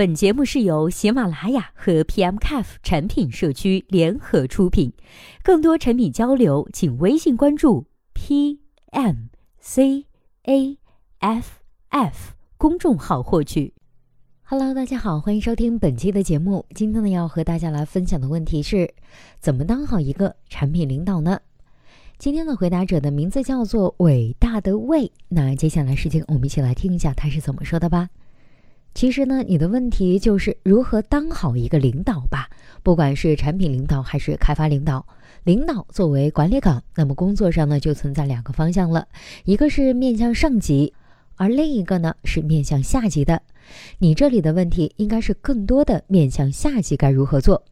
本节目是由喜马拉雅和 PMCAF 产品社区联合出品，更多产品交流，请微信关注 PMCAF F 公众号获取。Hello，大家好，欢迎收听本期的节目。今天呢，要和大家来分享的问题是：怎么当好一个产品领导呢？今天的回答者的名字叫做伟大的魏。那接下来时间，我们一起来听一下他是怎么说的吧。其实呢，你的问题就是如何当好一个领导吧。不管是产品领导还是开发领导，领导作为管理岗，那么工作上呢就存在两个方向了，一个是面向上级，而另一个呢是面向下级的。你这里的问题应该是更多的面向下级该如何做？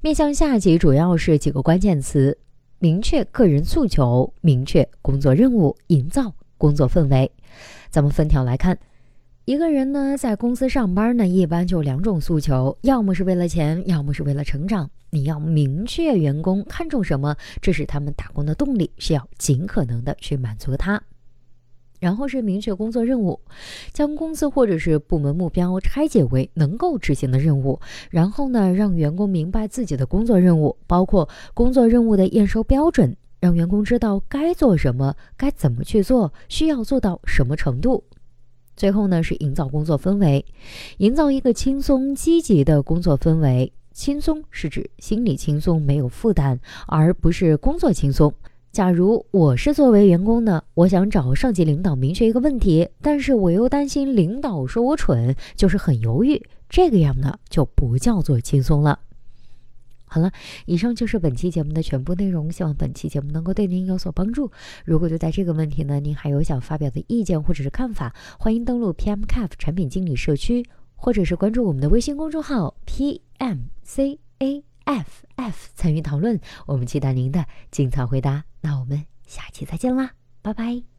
面向下级主要是几个关键词：明确个人诉求，明确工作任务，营造工作氛围。咱们分条来看。一个人呢，在公司上班呢，一般就两种诉求，要么是为了钱，要么是为了成长。你要明确员工看重什么，这是他们打工的动力，需要尽可能的去满足他。然后是明确工作任务，将公司或者是部门目标拆解为能够执行的任务，然后呢，让员工明白自己的工作任务，包括工作任务的验收标准，让员工知道该做什么，该怎么去做，需要做到什么程度。最后呢，是营造工作氛围，营造一个轻松积极的工作氛围。轻松是指心理轻松，没有负担，而不是工作轻松。假如我是作为员工呢，我想找上级领导明确一个问题，但是我又担心领导说我蠢，就是很犹豫，这个样呢就不叫做轻松了。好了，以上就是本期节目的全部内容。希望本期节目能够对您有所帮助。如果对待这个问题呢，您还有想发表的意见或者是看法，欢迎登录 PMCAF 产品经理社区，或者是关注我们的微信公众号 PMCAFF 参与讨论。我们期待您的精彩回答。那我们下期再见啦，拜拜。